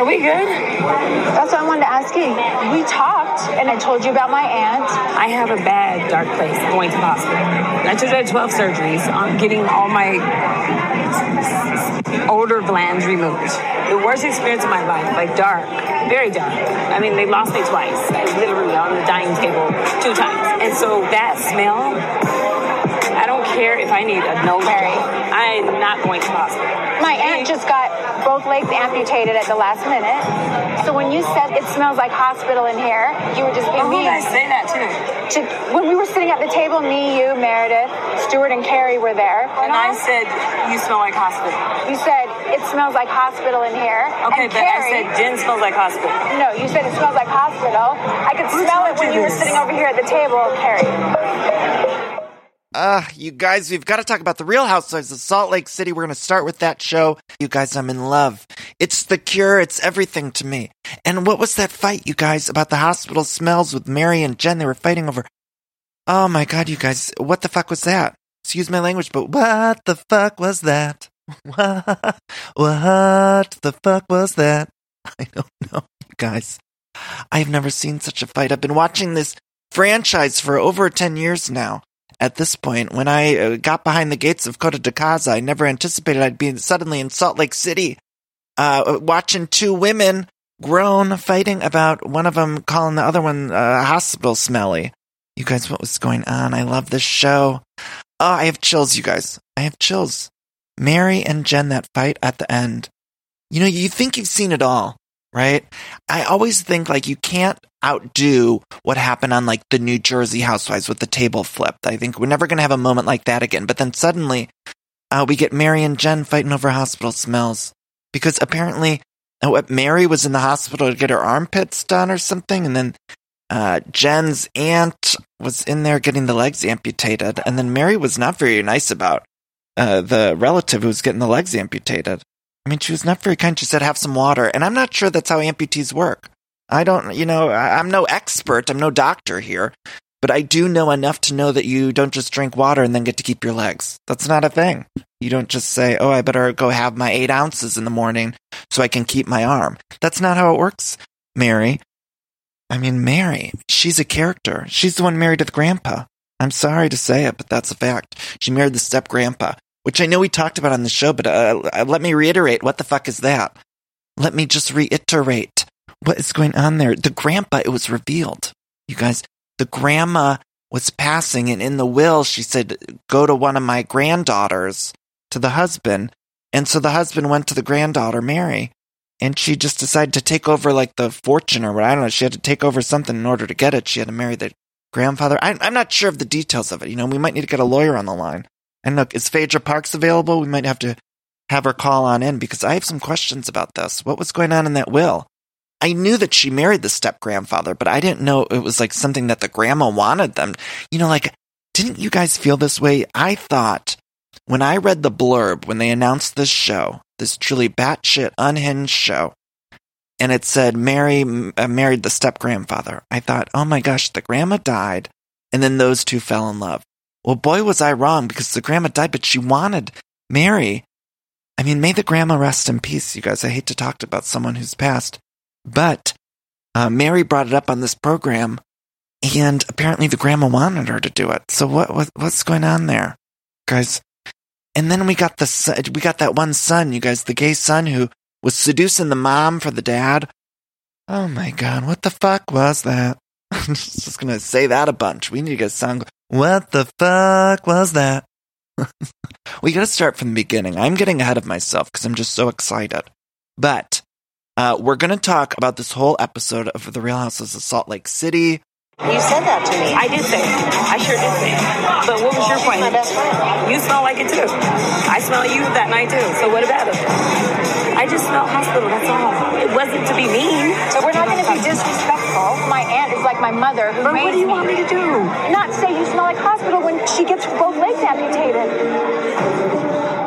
Are we good? That's what I wanted to ask you. We talked, and I told you about my aunt. I have a bad, dark place going to the hospital. I just had 12 surgeries on getting all my odor glands removed. The worst experience of my life, like dark, very dark. I mean, they lost me twice. I was literally on the dining table two times. And so that smell, I don't care if I need a nose Mary. I'm not going to the hospital. My aunt just got both legs amputated at the last minute. So when you said it smells like hospital in here, you were just being Who mean. did I say that too. To, when we were sitting at the table, me, you, Meredith, Stuart, and Carrie were there. And I said, you smell like hospital. you said it smells like hospital in here. Okay, and but Carrie, I said Jen smells like hospital. no, you said it smells like hospital. I could smell it when you were sitting over here at the table, Carrie. Ah, you guys, we've got to talk about the Real Housewives of Salt Lake City. We're going to start with that show. You guys, I'm in love. It's the cure. It's everything to me. And what was that fight, you guys, about the hospital smells with Mary and Jen? They were fighting over. Oh my God, you guys, what the fuck was that? Excuse my language, but what the fuck was that? What, what the fuck was that? I don't know, you guys. I've never seen such a fight. I've been watching this franchise for over 10 years now. At this point, when I uh, got behind the gates of Costa de Casa, I never anticipated I'd be suddenly in Salt Lake City, uh, watching two women grown fighting about one of them calling the other one uh, hospital smelly. You guys, what was going on? I love this show. Oh, I have chills, you guys. I have chills. Mary and Jen, that fight at the end. You know, you think you've seen it all, right? I always think like you can't outdo what happened on like the New Jersey Housewives with the table flipped. I think we're never going to have a moment like that again. But then suddenly, uh, we get Mary and Jen fighting over hospital smells because apparently, uh, what Mary was in the hospital to get her armpits done or something, and then uh, Jen's aunt was in there getting the legs amputated, and then Mary was not very nice about uh, the relative who was getting the legs amputated. I mean, she was not very kind. She said, have some water. And I'm not sure that's how amputees work. I don't, you know, I'm no expert. I'm no doctor here, but I do know enough to know that you don't just drink water and then get to keep your legs. That's not a thing. You don't just say, oh, I better go have my eight ounces in the morning so I can keep my arm. That's not how it works, Mary. I mean, Mary, she's a character. She's the one married to the grandpa. I'm sorry to say it, but that's a fact. She married the step grandpa, which I know we talked about on the show, but uh, uh, let me reiterate. What the fuck is that? Let me just reiterate what is going on there. The grandpa, it was revealed. You guys, the grandma was passing, and in the will, she said, go to one of my granddaughters, to the husband. And so the husband went to the granddaughter, Mary, and she just decided to take over like the fortune or what. I don't know. She had to take over something in order to get it. She had to marry the grandfather. I, I'm not sure of the details of it. You know, we might need to get a lawyer on the line. And look, is Phaedra Parks available? We might have to have her call on in because I have some questions about this. What was going on in that will? I knew that she married the step grandfather, but I didn't know it was like something that the grandma wanted them. You know, like, didn't you guys feel this way? I thought when I read the blurb, when they announced this show, this truly batshit unhinged show, and it said Mary uh, married the step grandfather, I thought, oh my gosh, the grandma died, and then those two fell in love. Well, boy, was I wrong because the grandma died, but she wanted Mary. I mean, may the grandma rest in peace, you guys. I hate to talk about someone who's passed, but uh, Mary brought it up on this program, and apparently the grandma wanted her to do it. So what, what what's going on there, guys? And then we got the we got that one son, you guys, the gay son who was seducing the mom for the dad. Oh my god, what the fuck was that? I'm just gonna say that a bunch. We need to get song. What the fuck was that? we gotta start from the beginning. I'm getting ahead of myself because I'm just so excited. But Uh, we're going to talk about this whole episode of The Real Houses of Salt Lake City. You said that to me. I did say it. I sure did say it. But what was your point? My best friend. You smell like it too. I smell you that night too. So what about it? I just smell hospital. That's all. It wasn't to be mean. So we're not going to be disrespectful. My aunt is like my mother who But raised what do you me. want me to do? Not say you smell like hospital when she gets both legs amputated.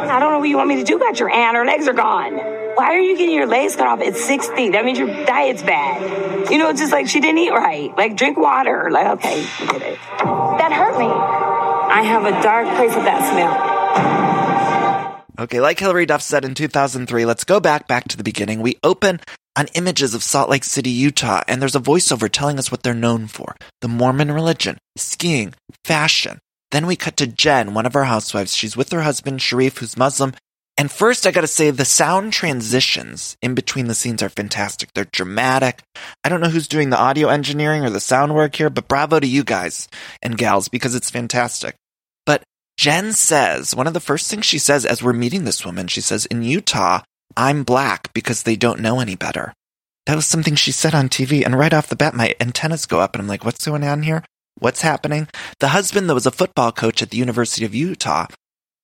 I don't know what you want me to do about your aunt. Her legs are gone. Why are you getting your legs cut off at 60? That means your diet's bad. You know, it's just like she didn't eat right. Like, drink water. Like, okay, we get it. That hurt me. I have a dark place with that smell. Okay, like Hilary Duff said in 2003, let's go back back to the beginning. We open on images of Salt Lake City, Utah, and there's a voiceover telling us what they're known for. The Mormon religion, skiing, fashion. Then we cut to Jen, one of our housewives. She's with her husband, Sharrieff, who's Muslim. And first, I gotta say, the sound transitions in between the scenes are fantastic. They're dramatic. I don't know who's doing the audio engineering or the sound work here, but bravo to you guys and gals because it's fantastic. But Jen says, one of the first things she says as we're meeting this woman, she says, in Utah, I'm black because they don't know any better. That was something she said on TV. And right off the bat, my antennas go up and I'm like, what's going on here? What's happening? The husband that was a football coach at the University of Utah.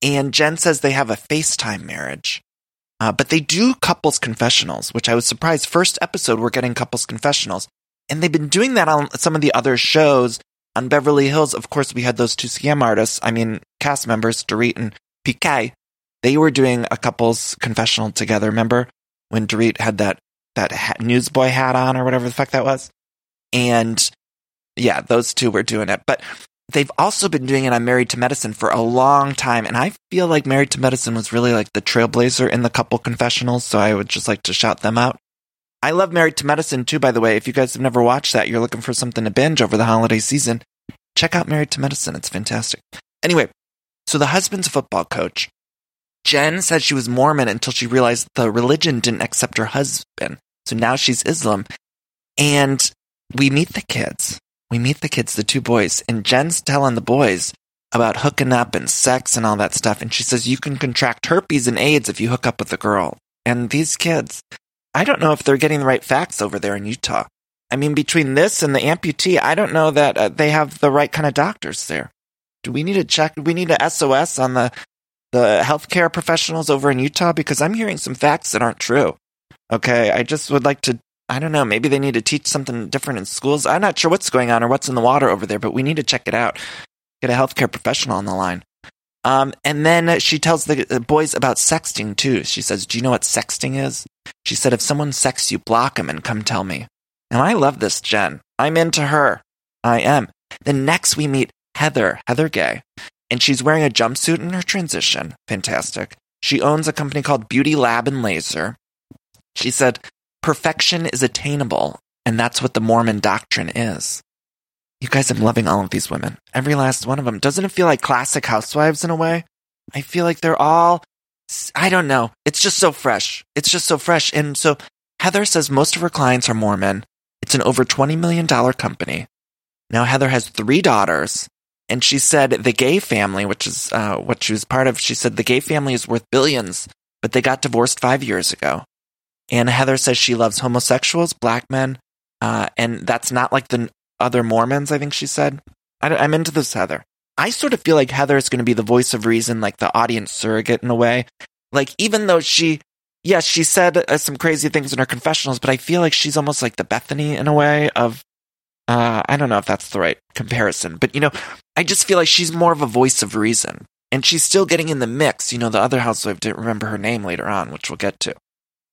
And Jen says they have a FaceTime marriage. Uh, but they do couples confessionals, which I was surprised. First episode, we're getting couples confessionals. And they've been doing that on some of the other shows. On Beverly Hills, of course, we had those two scam artists. I mean, cast members, Dorit and PK. They were doing a couples confessional together. Remember when Dorit had that, that hat, newsboy hat on or whatever the fuck that was? And yeah, those two were doing it. But they've also been doing it on Married to Medicine for a long time. And I feel like Married to Medicine was really like the trailblazer in the couple confessionals. So I would just like to shout them out. I love Married to Medicine too, by the way. If you guys have never watched that, you're looking for something to binge over the holiday season, check out Married to Medicine. It's fantastic. Anyway, so the husband's a football coach. Jen said she was Mormon until she realized the religion didn't accept her husband. So now she's Islam. And we meet the kids. We meet the kids, the two boys, and Jen's telling the boys about hooking up and sex and all that stuff. And she says you can contract herpes and AIDS if you hook up with a girl. And these kids, I don't know if they're getting the right facts over there in Utah. I mean, between this and the amputee, I don't know that uh, they have the right kind of doctors there. Do we need to check? Do we need a SOS on the the healthcare professionals over in Utah? Because I'm hearing some facts that aren't true. Okay, I just would like to. I don't know. Maybe they need to teach something different in schools. I'm not sure what's going on or what's in the water over there, but we need to check it out. Get a healthcare professional on the line. Um, and then she tells the boys about sexting too. She says, "Do you know what sexting is?" She said, "If someone sexts you, block them and come tell me." And I love this Jen. I'm into her. I am. Then next we meet Heather, Heather Gay, and she's wearing a jumpsuit in her transition. Fantastic. She owns a company called Beauty Lab and Laser. She said, perfection is attainable, and that's what the Mormon doctrine is. You guys, I'm loving all of these women. Every last one of them. Doesn't it feel like classic housewives in a way? I feel like they're all, I don't know. It's just so fresh. It's just so fresh. And so Heather says most of her clients are Mormon. It's an over $20 million company. Now, Heather has three daughters. And she said the gay family, which is uh, what she was part of, she said the gay family is worth billions, but they got divorced five years ago. And Heather says she loves homosexuals, black men, uh, and that's not like the other Mormons, I think she said. I, I'm into this, Heather. I sort of feel like Heather is going to be the voice of reason, like the audience surrogate in a way. Like, even though she, yes, she said uh, some crazy things in her confessionals, but I feel like she's almost like the Bethenny in a way of, uh, I don't know if that's the right comparison, but you know, I just feel like she's more of a voice of reason. And she's still getting in the mix. You know, the other housewife didn't remember her name later on, which we'll get to.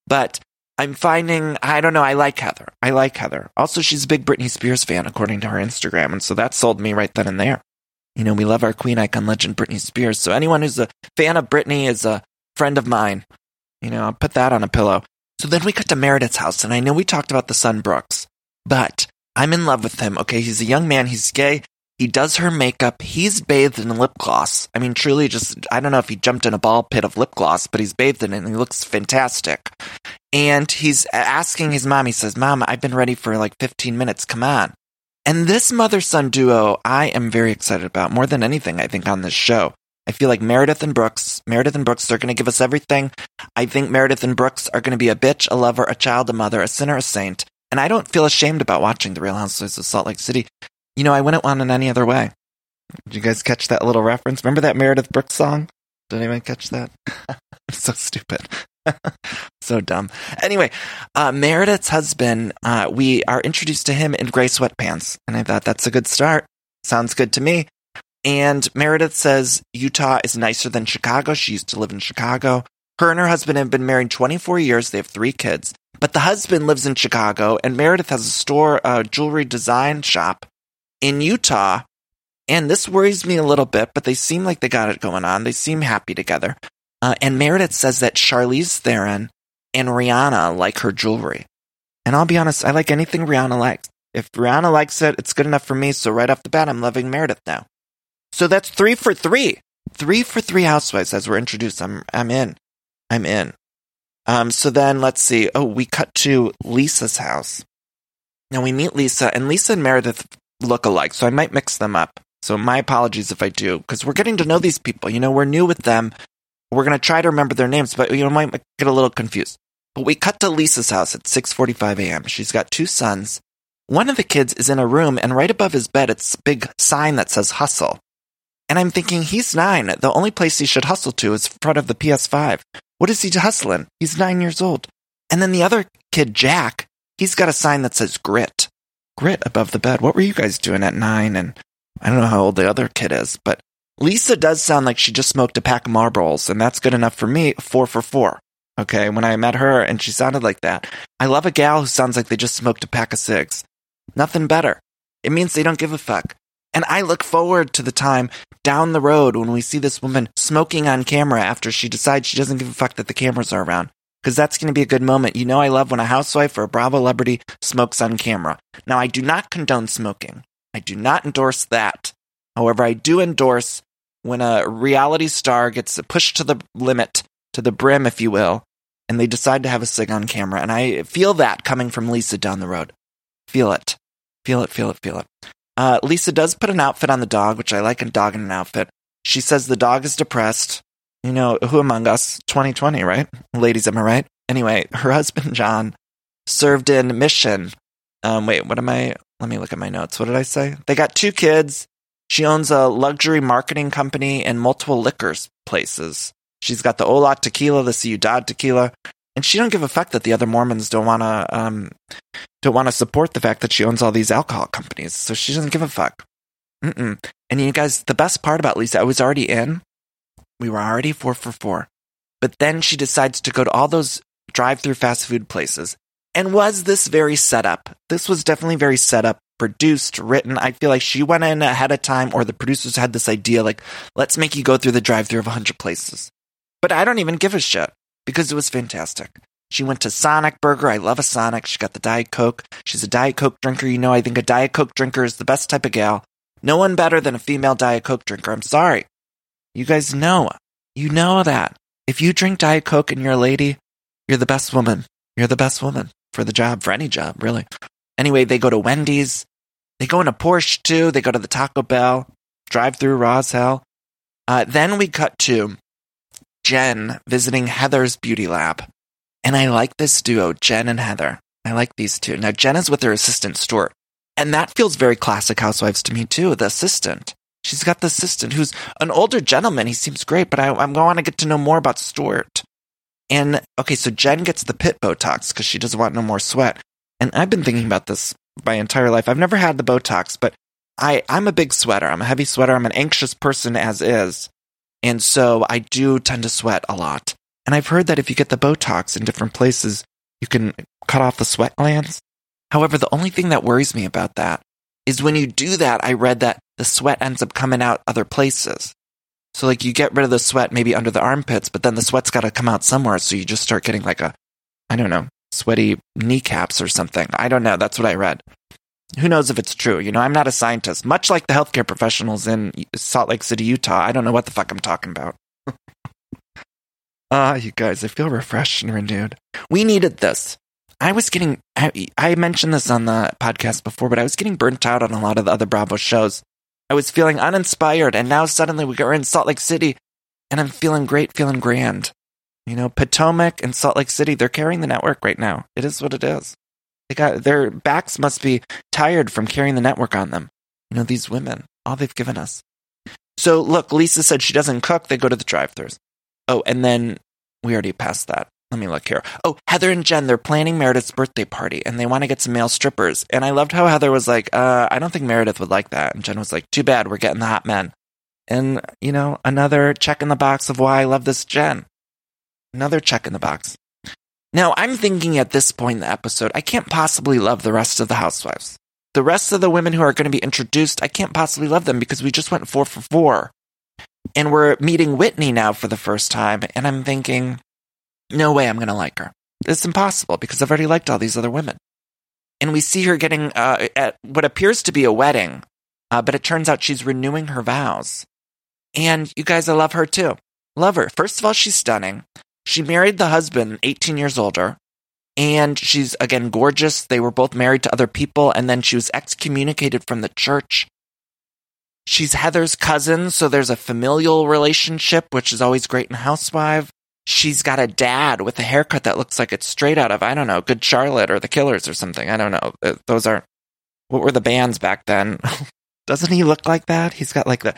But I'm finding, I don't know, I like Heather. I like Heather. Also, she's a big Britney Spears fan, according to her Instagram. And so that sold me right then and there. You know, we love our queen icon legend, Britney Spears. So anyone who's a fan of Britney is a friend of mine. You know, I'll put that on a pillow. So then we cut to Meredith's house. And I know we talked about the son Brooks, but I'm in love with him. Okay. He's a young man. He's gay. He does her makeup. He's bathed in lip gloss. I mean, truly just, I don't know if he jumped in a ball pit of lip gloss, but he's bathed in it and he looks fantastic. And he's asking his mom, he says, Mom, I've been ready for like 15 minutes. Come on. And this mother son duo, I am very excited about more than anything, I think, on this show. I feel like Meredith and Brooks, Meredith and Brooks, they're going to give us everything. I think Meredith and Brooks are going to be a bitch, a lover, a child, a mother, a sinner, a saint. And I don't feel ashamed about watching The Real Housewives of Salt Lake City. You know, I wouldn't want it any other way. Did you guys catch that little reference? Remember that Meredith Brooks song? Did anyone catch that? so stupid. so dumb. Anyway, uh, Meredith's husband, uh, we are introduced to him in gray sweatpants. And I thought that's a good start. Sounds good to me. And Meredith says Utah is nicer than Chicago. She used to live in Chicago. Her and her husband have been married 24 years. They have three kids. But the husband lives in Chicago, and Meredith has a store, a jewelry design shop in Utah. And this worries me a little bit, but they seem like they got it going on. They seem happy together. Uh, and Meredith says that Charlize Theron and Rihanna like her jewelry. And I'll be honest, I like anything Rihanna likes. If Rihanna likes it, it's good enough for me. So right off the bat, I'm loving Meredith now. So that's three for three. Three for three housewives as we're introduced. I'm, I'm in. I'm in. Um, so then let's see. Oh, we cut to Lisa's house. Now we meet Lisa, and Lisa and Meredith look alike, so I might mix them up. So my apologies if I do, because we're getting to know these people. You know, we're new with them. We're going to try to remember their names, but you know, might get a little confused. But we cut to Lisa's house at 6:45 a.m. She's got two sons. One of the kids is in a room, and right above his bed, it's a big sign that says "Hustle." And I'm thinking, he's nine. The only place he should hustle to is in front of the PS5. What is he hustling? He's nine years old. And then the other kid, Jack, he's got a sign that says "Grit." Grit above the bed. What were you guys doing at nine? And I don't know how old the other kid is, but Lisa does sound like she just smoked a pack of Marlboros, and that's good enough for me. Four for four. Okay, when I met her and she sounded like that. I love a gal who sounds like they just smoked a pack of cigs. Nothing better. It means they don't give a fuck. And I look forward to the time down the road when we see this woman smoking on camera after she decides she doesn't give a fuck that the cameras are around. Because that's going to be a good moment. You know, I love when a housewife or a Bravo celebrity smokes on camera. Now, I do not condone smoking. I do not endorse that. However, I do endorse when a reality star gets pushed to the limit, to the brim, if you will, and they decide to have a cig on camera. And I feel that coming from Lisa down the road. Feel it. Feel it, feel it, feel it. Uh, Lisa does put an outfit on the dog, which I like a dog in an outfit. She says the dog is depressed. You know, who among us? 2020, right? Ladies, am I right? Anyway, her husband, John, served in mission. Um, wait, what am I? Let me look at my notes. What did I say? They got two kids. She owns a luxury marketing company and multiple liquors places. She's got the Olat tequila, the Ciudad tequila, and she don't give a fuck that the other Mormons don't want to um, don't want to support the fact that she owns all these alcohol companies. So she doesn't give a fuck. Mm-mm. And you guys, the best part about Lisa, I was already in. We were already four for four, but then she decides to go to all those drive-through fast food places. And was this very set up? This was definitely very set up produced, written. I feel like she went in ahead of time, or the producers had this idea like, let's make you go through the drive through of 100 places. But I don't even give a shit because it was fantastic. She went to Sonic Burger. I love a Sonic. She got the Diet Coke. She's a Diet Coke drinker. You know, I think a Diet Coke drinker is the best type of gal. No one better than a female Diet Coke drinker. I'm sorry. You guys know. You know that. If you drink Diet Coke and you're a lady, you're the best woman. You're the best woman for the job, for any job, really. Anyway, they go to Wendy's. They go in a Porsche too. They go to the Taco Bell, drive through Roswell. Uh, then we cut to Jen visiting Heather's beauty lab. And I like this duo, Jen and Heather. I like these two. Now, Jen is with her assistant, Stuart. And that feels very classic Housewives to me too, the assistant. She's got the assistant who's an older gentleman. He seems great, but I, I'm going to get to know more about Stuart. And okay, so Jen gets the pit Botox because she doesn't want no more sweat. And I've been thinking about this my entire life. I've never had the Botox, but I, I'm a big sweater. I'm a heavy sweater. I'm an anxious person as is. And so I do tend to sweat a lot. And I've heard that if you get the Botox in different places, you can cut off the sweat glands. However, the only thing that worries me about that is when you do that, I read that the sweat ends up coming out other places. So like you get rid of the sweat maybe under the armpits, but then the sweat's got to come out somewhere. So you just start getting like a, I don't know, sweaty kneecaps or something. I don't know. That's what I read. Who knows if it's true? You know, I'm not a scientist. Much like the healthcare professionals in Salt Lake City, Utah, I don't know what the fuck I'm talking about. Ah, uh, you guys, I feel refreshed and renewed. We needed this. I was getting, I, I mentioned this on the podcast before, but I was getting burnt out on a lot of the other Bravo shows. I was feeling uninspired, and now suddenly we're in Salt Lake City, and I'm feeling great, feeling grand. You know, Potomac and Salt Lake City, they're carrying the network right now. It is what it is. They got their backs must be tired from carrying the network on them. You know, these women, all they've given us. So look, Lisa said she doesn't cook. They go to the drive-thrus. Oh, and then we already passed that. Let me look here. Oh, Heather and Jen, they're planning Meredith's birthday party and they want to get some male strippers. And I loved how Heather was like, uh, I don't think Meredith would like that. And Jen was like, too bad, we're getting the hot men. And, you know, another check in the box of why I love this Jen. Another check in the box. Now, I'm thinking at this point in the episode, I can't possibly love the rest of the housewives. The rest of the women who are going to be introduced, I can't possibly love them because we just went four for four. And we're meeting Whitney now for the first time. And I'm thinking, no way I'm going to like her. It's impossible because I've already liked all these other women. And we see her getting uh, at what appears to be a wedding, uh, but it turns out she's renewing her vows. And you guys, I love her too. Love her. First of all, she's stunning. She married the husband, 18 years older, and she's again gorgeous. They were both married to other people, and then she was excommunicated from the church. She's Heather's cousin, so there's a familial relationship, which is always great in Housewife. She's got a dad with a haircut that looks like it's straight out of, I don't know, Good Charlotte or The Killers or something. I don't know. Uh, those aren't what were the bands back then? Doesn't he look like that? He's got like the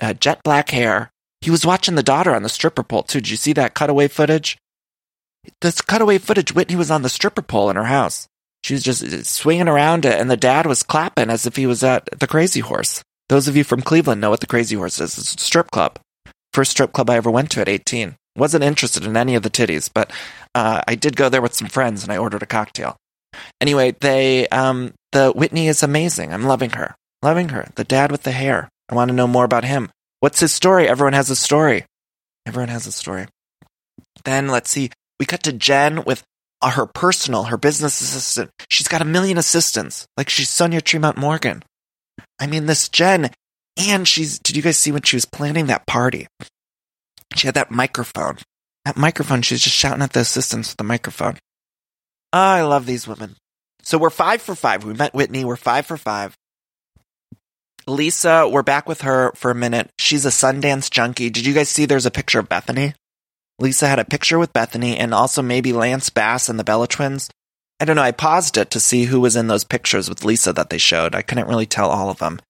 uh, jet black hair. He was watching the daughter on the stripper pole too. Did you see that cutaway footage? This cutaway footage, Whitney was on the stripper pole in her house. She was just uh, swinging around it, and the dad was clapping as if he was at the Crazy Horse. Those of you from Cleveland know what the Crazy Horse is. It's a strip club. First strip club I ever went to at 18. Wasn't interested in any of the titties, but uh, I did go there with some friends and I ordered a cocktail. Anyway, they um, the Whitney is amazing. I'm loving her, loving her. The dad with the hair. I want to know more about him. What's his story? Everyone has a story. Everyone has a story. Then let's see. We cut to Jen with uh, her personal, her business assistant. She's got a million assistants, like she's Sonja Tremont Morgan. I mean, this Jen, and she's. Did you guys see when she was planning that party? She had that microphone. That microphone, she was just shouting at the assistants with the microphone. Oh, I love these women. So we're five for five. We met Whitney. We're five for five. Lisa, we're back with her for a minute. She's a Sundance junkie. Did you guys see there's a picture of Bethenny? Lisa had a picture with Bethenny and also maybe Lance Bass and the Bella twins. I don't know. I paused it to see who was in those pictures with Lisa that they showed. I couldn't really tell all of them.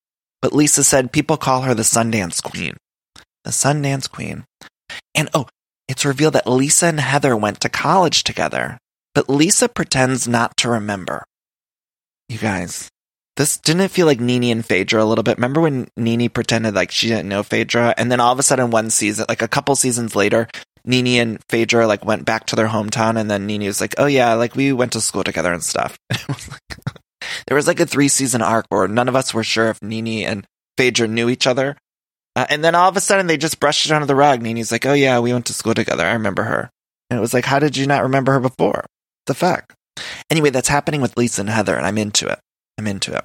But Lisa said people call her the Sundance Queen. The Sundance Queen. And oh, it's revealed that Lisa and Heather went to college together, but Lisa pretends not to remember. You guys, this didn't feel like Nene and Phaedra a little bit? Remember when Nene pretended like she didn't know Phaedra, and then all of a sudden one season, like a couple seasons later, Nene and Phaedra like went back to their hometown, and then Nene was like, "Oh yeah, like we went to school together and stuff." there was like a three season arc where none of us were sure if Nene and Phaedra knew each other, uh, and then all of a sudden they just brushed it under the rug. Nene's like, oh yeah, we went to school together. I remember her. And it was like, how did you not remember her before? The fact. Anyway, that's happening with Lisa and Heather, and I'm into it. I'm into it.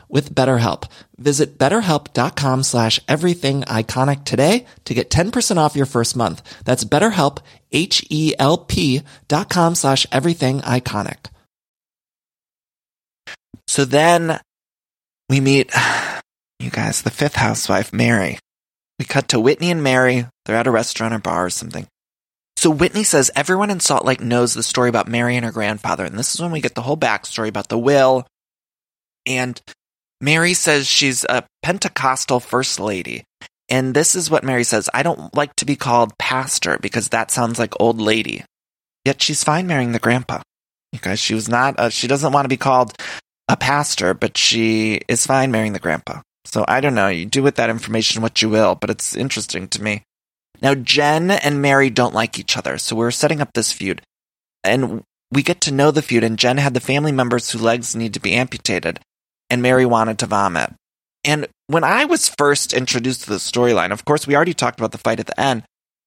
with BetterHelp. Visit betterhelp.com slash everything iconic today to get 10% off your first month. That's betterhelp, H-E-L-P dot com slash everything iconic. So then we meet, you guys, the fifth housewife, Mary. We cut to Whitney and Mary. They're at a restaurant or bar or something. So Whitney says everyone in Salt Lake knows the story about Mary and her grandfather. And this is when we get the whole backstory about the will. And Mary says she's a Pentecostal first lady. And this is what Mary says I don't like to be called pastor because that sounds like old lady. Yet she's fine marrying the grandpa. Because she was not, uh, she doesn't want to be called a pastor, but she is fine marrying the grandpa. So I don't know. You do with that information what you will, but it's interesting to me. Now, Jen and Mary don't like each other, so we're setting up this feud. And we get to know the feud, and Jen had the family members whose legs need to be amputated and Mary wanted to vomit. And when I was first introduced to the storyline, of course, we already talked about the fight at the end.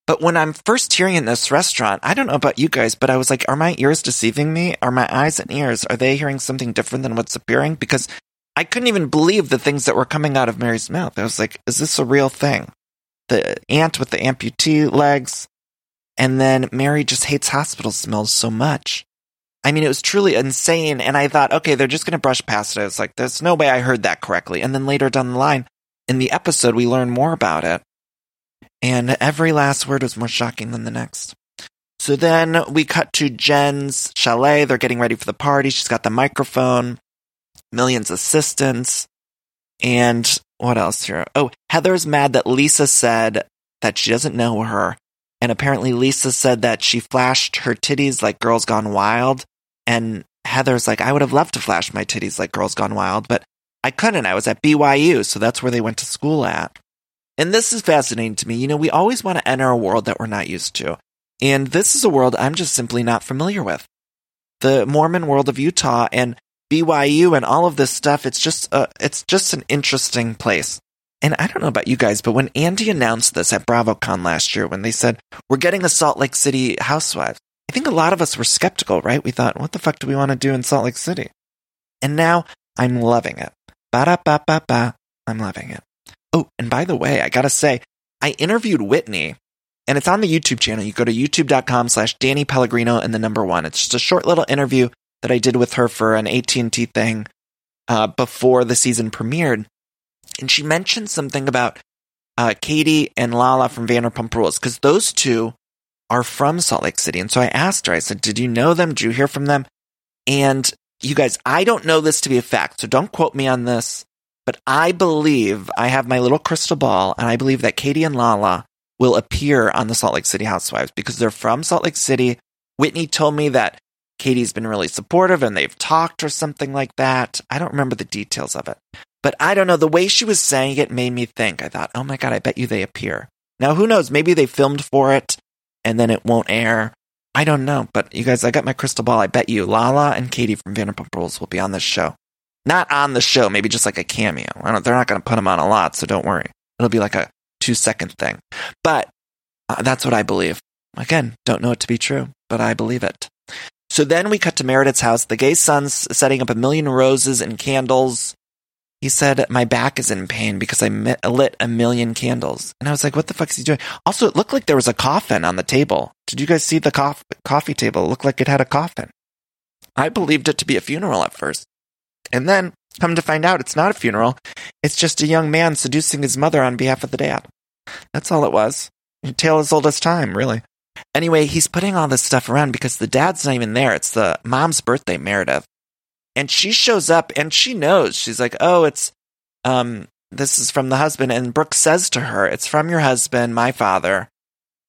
But when I'm first hearing in this restaurant, I don't know about you guys, but I was like, are my ears deceiving me? Are my eyes and ears, are they hearing something different than what's appearing? Because I couldn't even believe the things that were coming out of Mary's mouth. I was like, is this a real thing? The aunt with the amputee legs. And then Mary just hates hospital smells so much. I mean, it was truly insane. And I thought, okay, they're just going to brush past it. It's like, there's no way I heard that correctly. And then later down the line, in the episode, we learn more about it. And every last word was more shocking than the next. So then we cut to Jen's chalet. They're getting ready for the party. She's got the microphone, millions assistants. And what else here? Oh, Heather's mad that Lisa said that she doesn't know her. And apparently Lisa said that she flashed her titties like Girls Gone Wild. And Heather's like, I would have loved to flash my titties like Girls Gone Wild, but I couldn't. I was at BYU, so that's where they went to school at. And this is fascinating to me. You know, we always want to enter a world that we're not used to. And this is a world I'm just simply not familiar with. The Mormon world of Utah and BYU and all of this stuff, it's just, uh, it's just an interesting place. And I don't know about you guys, but when Andy announced this at BravoCon last year, when they said, we're getting a Salt Lake City housewives, think a lot of us were skeptical, right? We thought, what the fuck do we want to do in Salt Lake City? And now I'm loving it. Ba da ba ba ba. I'm loving it. Oh, and by the way, I gotta say, I interviewed Whitney and it's on the YouTube channel. You go to youtube.com slash Danny Pellegrino and the number one. It's just a short little interview that I did with her for an AT&T thing, uh, before the season premiered. And she mentioned something about, uh, Katie and Lala from Vanderpump Rules, cause those two are from Salt Lake City. And so I asked her, I said, Did you know them? Did you hear from them? And you guys, I don't know this to be a fact, so don't quote me on this, but I believe I have my little crystal ball, and I believe that Katie and Lala will appear on the Salt Lake City Housewives because they're from Salt Lake City. Whitney told me that Katie's been really supportive and they've talked or something like that. I don't remember the details of it. But I don't know. The way she was saying it made me think. I thought, oh my God, I bet you they appear. Now, who knows? Maybe they filmed for it and then it won't air. I don't know, but you guys, I got my crystal ball. I bet you Lala and Katie from Vanderpump Rules will be on this show. Not on the show, maybe just like a cameo. I don't, they're not going to put them on a lot, so don't worry. It'll be like a two second thing. But uh, that's what I believe. Again, don't know it to be true, but I believe it. So then we cut to Meredith's house. The gay son's setting up a million roses and candles. He said, My back is in pain because I lit a million candles. And I was like, What the fuck is he doing? Also, it looked like there was a coffin on the table. Did you guys see the cof- coffee table? It looked like it had a coffin. I believed it to be a funeral at first. And then, come to find out, it's not a funeral. It's just a young man seducing his mother on behalf of the dad. That's all it was. tale as old as time, really. Anyway, he's putting all this stuff around because the dad's not even there. It's the mom's birthday, Meredith. And she shows up and she knows. She's like, oh, it's, um, this is from the husband. And Brooks says to her, it's from your husband, my father.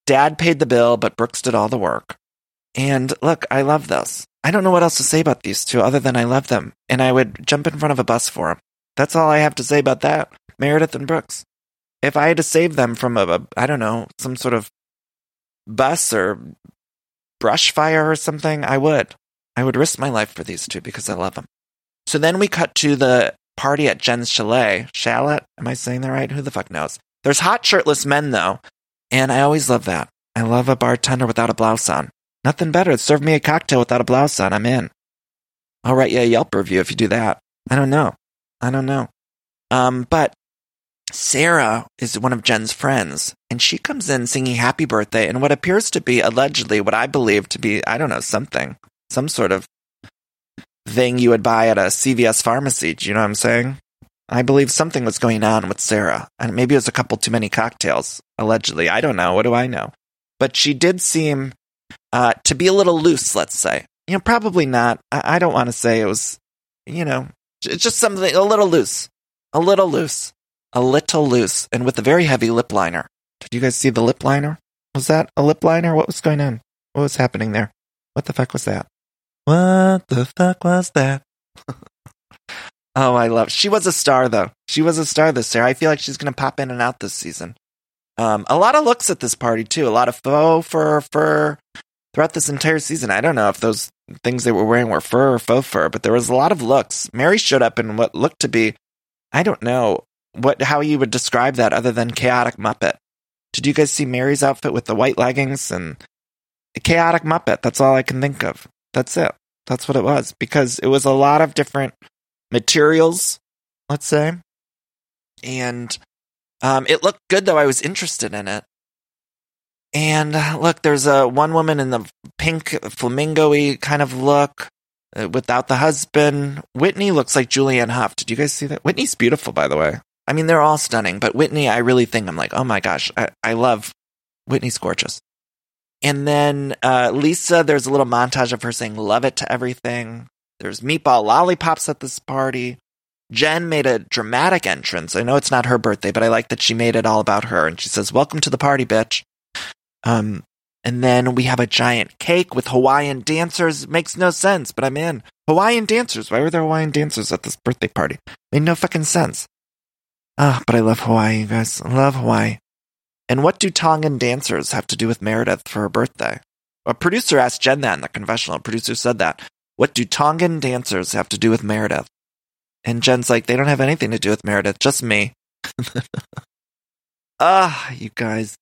Dad paid the bill, but Brooks did all the work. And look, I love this. I don't know what else to say about these two other than I love them. And I would jump in front of a bus for them. That's all I have to say about that. Meredith and Brooks. If I had to save them from a, a I don't know, some sort of bus or brush fire or something, I would. I would risk my life for these two because I love them. So then we cut to the party at Jen's chalet. Chalet? Am I saying that right? Who the fuck knows? There's hot shirtless men though, and I always love that. I love a bartender without a blouse on. Nothing better. Serve me a cocktail without a blouse on. I'm in. I'll write you a Yelp review if you do that. I don't know. I don't know. Um, but Sarah is one of Jen's friends, and she comes in singing happy birthday and what appears to be allegedly what I believe to be, I don't know, something, some sort of thing you would buy at a CVS pharmacy. Do you know what I'm saying? I believe something was going on with Sarah, and maybe it was a couple too many cocktails, allegedly. I don't know. What do I know? But she did seem uh, to be a little loose, let's say. You know, probably not. I, I don't want to say it was, you know, it's just something a little loose, a little loose, a little loose, and with a very heavy lip liner. Did you guys see the lip liner? Was that a lip liner? What was going on? What was happening there? What the fuck was that? What the fuck was that? oh, I love. She was a star though. She was a star this year. I feel like she's gonna pop in and out this season. Um, a lot of looks at this party too. A lot of faux fur, fur throughout this entire season. I don't know if those things they were wearing were fur or faux fur, but there was a lot of looks. Mary showed up in what looked to be, I don't know what how you would describe that other than chaotic Muppet. Did you guys see Mary's outfit with the white leggings and chaotic Muppet? That's all I can think of. That's it. That's what it was because it was a lot of different materials, let's say, and um, it looked good though. I was interested in it. And uh, look, there's a one woman in the pink flamingo-y kind of look uh, without the husband. Whitney looks like Julianne Hough. Did you guys see that? Whitney's beautiful, by the way. I mean, they're all stunning, but Whitney, I really think I'm like, oh my gosh, I, I love Whitney's gorgeous. And then uh, Lisa, there's a little montage of her saying love it to everything. There's meatball lollipops at this party. Jen made a dramatic entrance. I know it's not her birthday, but I like that she made it all about her. And she says, Welcome to the party, bitch. Um, and then we have a giant cake with Hawaiian dancers. Makes no sense, but I'm in. Hawaiian dancers. Why were there Hawaiian dancers at this birthday party? Made no fucking sense. Ah, oh, but I love Hawaii, you guys. I love Hawaii. And what do Tongan dancers have to do with Meredith for her birthday? A producer asked Jen that in the confessional. A producer said that. What do Tongan dancers have to do with Meredith? And Jen's like, they don't have anything to do with Meredith, just me. ah, you guys.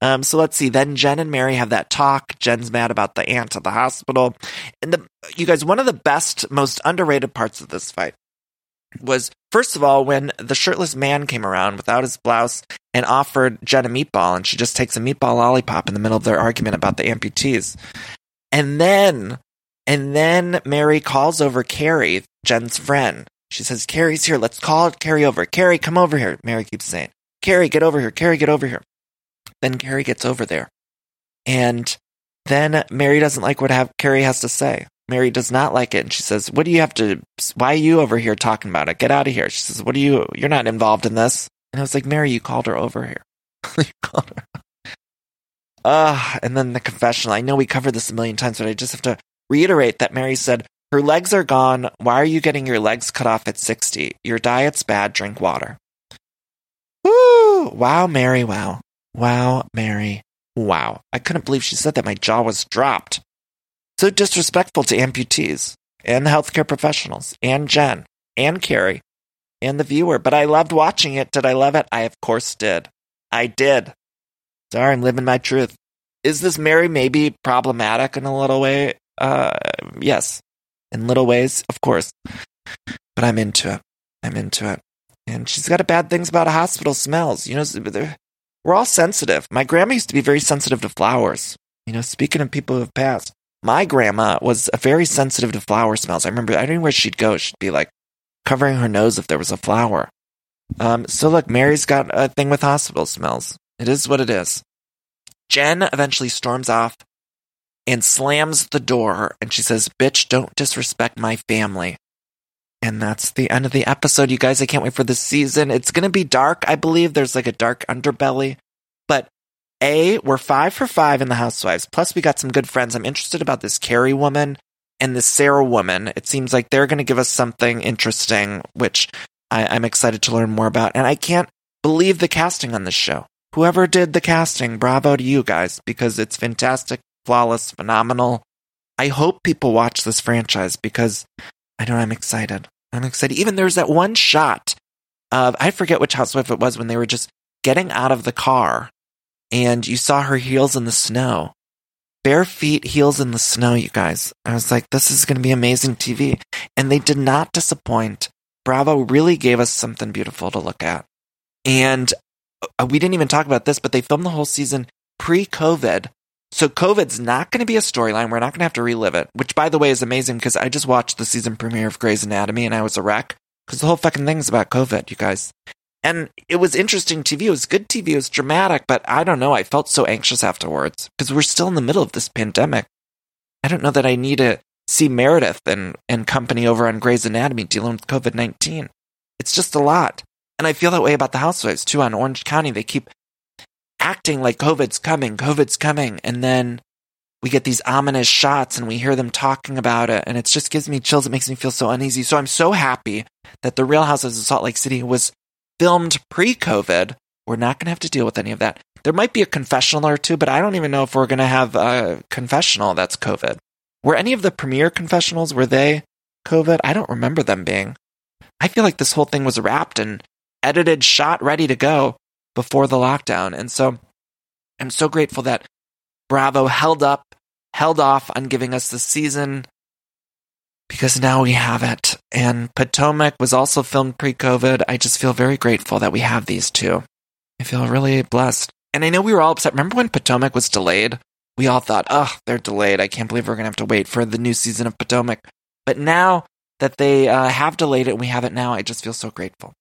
Um, so let's see. Then Jen and Mary have that talk. Jen's mad about the aunt at the hospital. And the, you guys, one of the best, most underrated parts of this fight was first of all when the shirtless man came around without his blouse and offered Jen a meatball, and she just takes a meatball lollipop in the middle of their argument about the amputees. And then, and then Mary calls over Carrie, Jen's friend, she says, Carrie's here. Let's call Carrie over. Carrie, come over here. Mary keeps saying, Carrie, get over here. Carrie, get over here. Then Carrie gets over there. And then Mary doesn't like what have, Carrie has to say. Mary does not like it. And she says, What do you have to, why are you over here talking about it? Get out of here. She says, What do you, you're not involved in this. And I was like, Mary, you called her over here. you called her. Uh, and then the confessional. I know we covered this a million times, but I just have to reiterate that Mary said, her legs are gone. Why are you getting your legs cut off at 60? Your diet's bad. Drink water. Woo! Wow, Mary. Wow. Wow, Mary. Wow. I couldn't believe she said that. My jaw was dropped. So disrespectful to amputees and the healthcare professionals and Jen and Carrie and the viewer. But I loved watching it. Did I love it? I, of course, did. I did. Sorry, I'm living my truth. Is this Mary maybe problematic in a little way? Uh, yes in little ways, of course. But I'm into it. I'm into it. And she's got a bad things about hospital smells. You know, we're all sensitive. My grandma used to be very sensitive to flowers. You know, speaking of people who have passed, my grandma was very sensitive to flower smells. I remember, I don't know where she'd go. She'd be like covering her nose if there was a flower. Um, so look, Mary's got a thing with hospital smells. It is what it is. Jen eventually storms off and slams the door and she says, Bitch, don't disrespect my family. And that's the end of the episode. You guys, I can't wait for this season. It's going to be dark. I believe there's like a dark underbelly. But A, we're five for five in the Housewives. Plus, we got some good friends. I'm interested about this Carrie woman and this Sarah woman. It seems like they're going to give us something interesting, which I, I'm excited to learn more about. And I can't believe the casting on this show. Whoever did the casting, bravo to you guys, because it's fantastic, flawless, phenomenal. I hope people watch this franchise because I know I'm excited. I'm excited. Even there's that one shot of, I forget which housewife it was when they were just getting out of the car and you saw her heels in the snow. Bare feet, heels in the snow, you guys. I was like, this is going to be amazing TV. And they did not disappoint. Bravo really gave us something beautiful to look at. And uh, we didn't even talk about this, but they filmed the whole season pre COVID. So COVID's not going to be a storyline. We're not going to have to relive it, which by the way is amazing because I just watched the season premiere of Grey's Anatomy and I was a wreck because the whole fucking thing's about COVID, you guys. And it was interesting TV. It was good TV. It was dramatic, but I don't know. I felt so anxious afterwards because we're still in the middle of this pandemic. I don't know that I need to see Meredith and, and company over on Grey's Anatomy dealing with COVID 19. It's just a lot. And I feel that way about the housewives too on Orange County. They keep acting like COVID's coming, COVID's coming. And then we get these ominous shots and we hear them talking about it. And it just gives me chills. It makes me feel so uneasy. So I'm so happy that The Real Housewives of Salt Lake City was filmed pre COVID. We're not going to have to deal with any of that. There might be a confessional or two, but I don't even know if we're going to have a confessional that's COVID. Were any of the premiere confessionals, were they COVID? I don't remember them being. I feel like this whole thing was wrapped and edited, shot, ready to go before the lockdown. And so I'm so grateful that Bravo held up, held off on giving us the season because now we have it. And Potomac was also filmed pre COVID. I just feel very grateful that we have these two. I feel really blessed. And I know we were all upset. Remember when Potomac was delayed? We all thought, oh, they're delayed. I can't believe we're going to have to wait for the new season of Potomac. But now that they uh, have delayed it and we have it now, I just feel so grateful.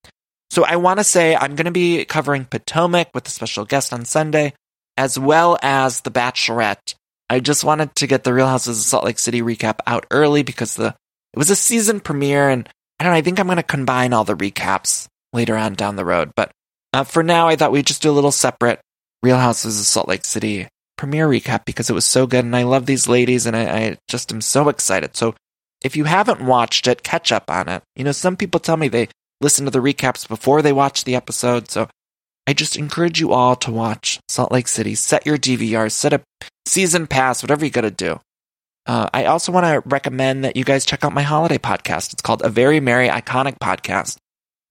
So I want to say I'm going to be covering Potomac with a special guest on Sunday, as well as The Bachelorette. I just wanted to get the Real Housewives of Salt Lake City recap out early because the it was a season premiere, and I don't know. I think I'm going to combine all the recaps later on down the road. But uh, for now, I thought we'd just do a little separate Real Housewives of Salt Lake City premiere recap because it was so good, and I love these ladies, and I, I just am so excited. So if you haven't watched it, catch up on it. You know, some people tell me they listen to the recaps before they watch the episode. So I just encourage you all to watch Salt Lake City. Set your DVR, set a season pass, whatever you got to do. Uh, I also want to recommend that you guys check out my holiday podcast. It's called A Very Merry Iconic Podcast.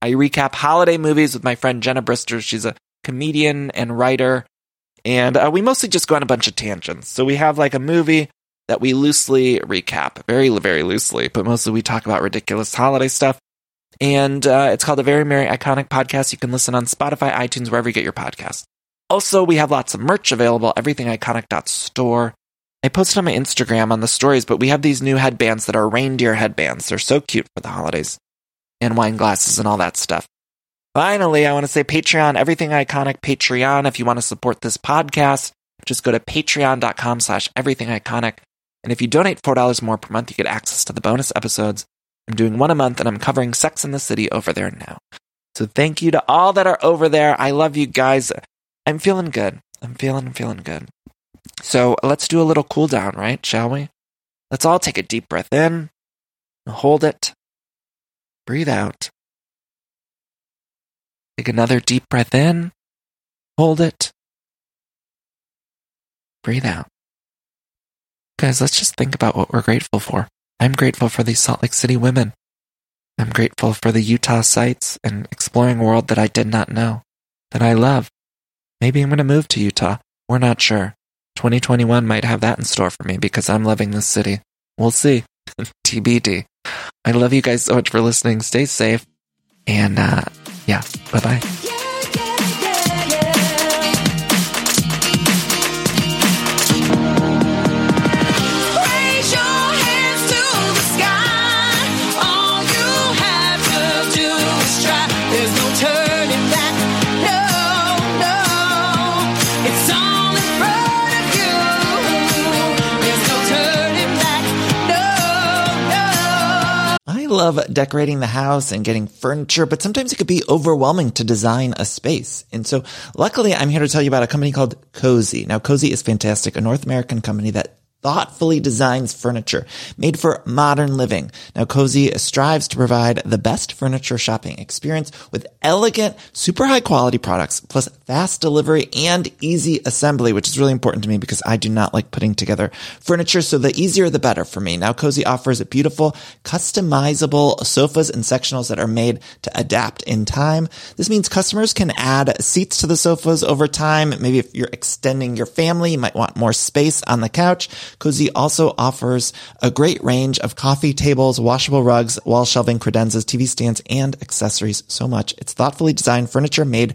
I recap holiday movies with my friend Jenna Brister. She's a comedian and writer. And uh, we mostly just go on a bunch of tangents. So we have like a movie that we loosely recap, very, very loosely, but mostly we talk about ridiculous holiday stuff. And uh, it's called a Very Merry Iconic Podcast. You can listen on Spotify, iTunes, wherever you get your podcasts. Also, we have lots of merch available, everythingiconic.store. I posted on my Instagram on the stories, but we have these new headbands that are reindeer headbands. They're so cute for the holidays and wine glasses and all that stuff. Finally, I want to say Patreon, everything iconic Patreon. If you want to support this podcast, just go to patreon.com slash everything iconic. And if you donate $4 more per month, you get access to the bonus episodes I'm doing one a month and I'm covering Sex in the City over there now. So thank you to all that are over there. I love you guys. I'm feeling good. I'm feeling, feeling good. So let's do a little cool down, right? Shall we? Let's all take a deep breath in, hold it, breathe out. Take another deep breath in, hold it, breathe out. Guys, let's just think about what we're grateful for. I'm grateful for these Salt Lake City women. I'm grateful for the Utah sites and exploring a world that I did not know, that I love. Maybe I'm going to move to Utah. We're not sure. 2021 might have that in store for me because I'm loving this city. We'll see. TBD. I love you guys so much for listening. Stay safe. And uh, yeah, bye bye. Love decorating the house and getting furniture, but sometimes it could be overwhelming to design a space. And so luckily I'm here to tell you about a company called Cozey. Now Cozey is fantastic, a North American company that thoughtfully designs furniture made for modern living. Now, Cozey strives to provide the best furniture shopping experience with elegant, super high quality products, plus fast delivery and easy assembly, which is really important to me because I do not like putting together furniture. So the easier, the better for me. Now, Cozey offers a beautiful, customizable sofas and sectionals that are made to adapt in time. This means customers can add seats to the sofas over time. Maybe if you're extending your family, you might want more space on the couch. Cozey also offers a great range of coffee tables, washable rugs, wall shelving, credenzas, TV stands, and accessories. So much. It's thoughtfully designed furniture made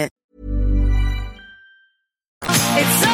It's